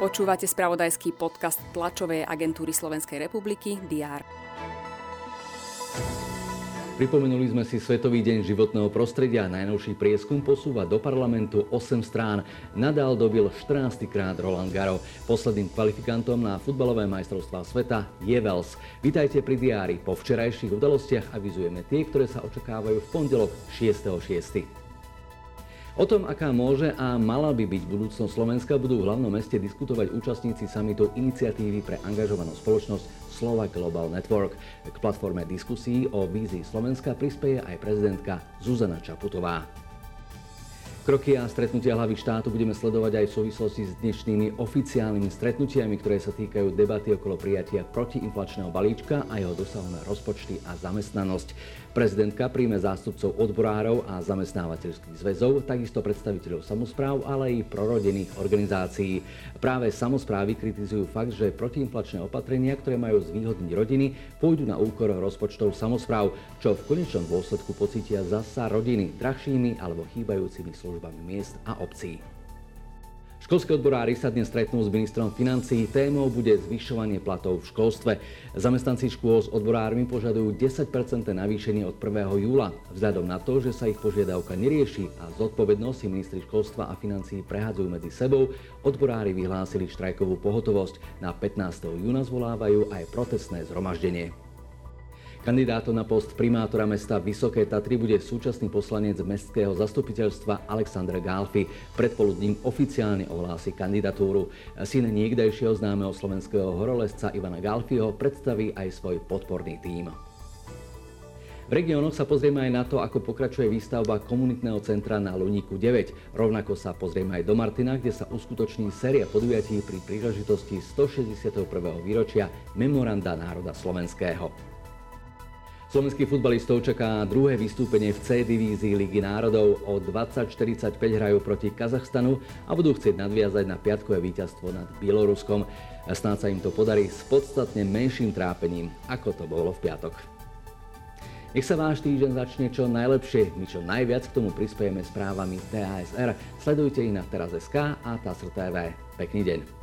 Počúvate spravodajský podcast tlačovej agentúry Slovenskej republiky DR. Pripomenuli sme si Svetový deň životného prostredia. Najnovší prieskum posúva do parlamentu 8 strán. Nadal dobil 14. krát Roland Garo. Posledným kvalifikantom na futbalové majstrovstvá sveta je Wales. Vítajte pri diári. Po včerajších udalostiach avizujeme tie, ktoré sa očakávajú v pondelok 6.6. O tom, aká môže a mala by byť budúcnosť Slovenska, budú v hlavnom meste diskutovať účastníci samitu iniciatívy pre angažovanú spoločnosť Slova Global Network. K platforme diskusí o vízii Slovenska prispieje aj prezidentka Zuzana Čaputová. Kroky a stretnutia hlavy štátu budeme sledovať aj v súvislosti s dnešnými oficiálnymi stretnutiami, ktoré sa týkajú debaty okolo prijatia protiinflačného balíčka a jeho dosahu na rozpočty a zamestnanosť. Prezidentka príjme zástupcov odborárov a zamestnávateľských zväzov, takisto predstaviteľov samozpráv, ale i prorodených organizácií. Práve samozprávy kritizujú fakt, že protiinflačné opatrenia, ktoré majú zvýhodniť rodiny, pôjdu na úkor rozpočtov samozpráv, čo v konečnom dôsledku pocítia zasa rodiny drahšími alebo chýbajúcimi službami miest a obcí. Školské odborári sa dnes stretnú s ministrom financí. Témou bude zvyšovanie platov v školstve. Zamestnanci škôl s odborármi požadujú 10% navýšenie od 1. júla. Vzhľadom na to, že sa ich požiadavka nerieši a zodpovednosť si ministri školstva a financí prehadzujú medzi sebou, odborári vyhlásili štrajkovú pohotovosť. Na 15. júna zvolávajú aj protestné zhromaždenie. Kandidátom na post primátora mesta Vysoké Tatry bude súčasný poslanec mestského zastupiteľstva Aleksandr Gálfi. Predpoludním oficiálne ohlási kandidatúru. Syn niekdajšieho známeho slovenského horolezca Ivana Gálfiho predstaví aj svoj podporný tím. V regiónoch sa pozrieme aj na to, ako pokračuje výstavba komunitného centra na Luníku 9. Rovnako sa pozrieme aj do Martina, kde sa uskutoční séria podujatí pri príležitosti 161. výročia Memoranda národa slovenského. Slovenských futbalistov čaká druhé vystúpenie v C divízii Ligy národov. O 20.45 hrajú proti Kazachstanu a budú chcieť nadviazať na piatkové víťazstvo nad Bieloruskom. Snáď sa im to podarí s podstatne menším trápením, ako to bolo v piatok. Nech sa váš týždeň začne čo najlepšie, my čo najviac k tomu prispiejeme správami TASR. Sledujte ich na teraz.sk a TASR TV. Pekný deň.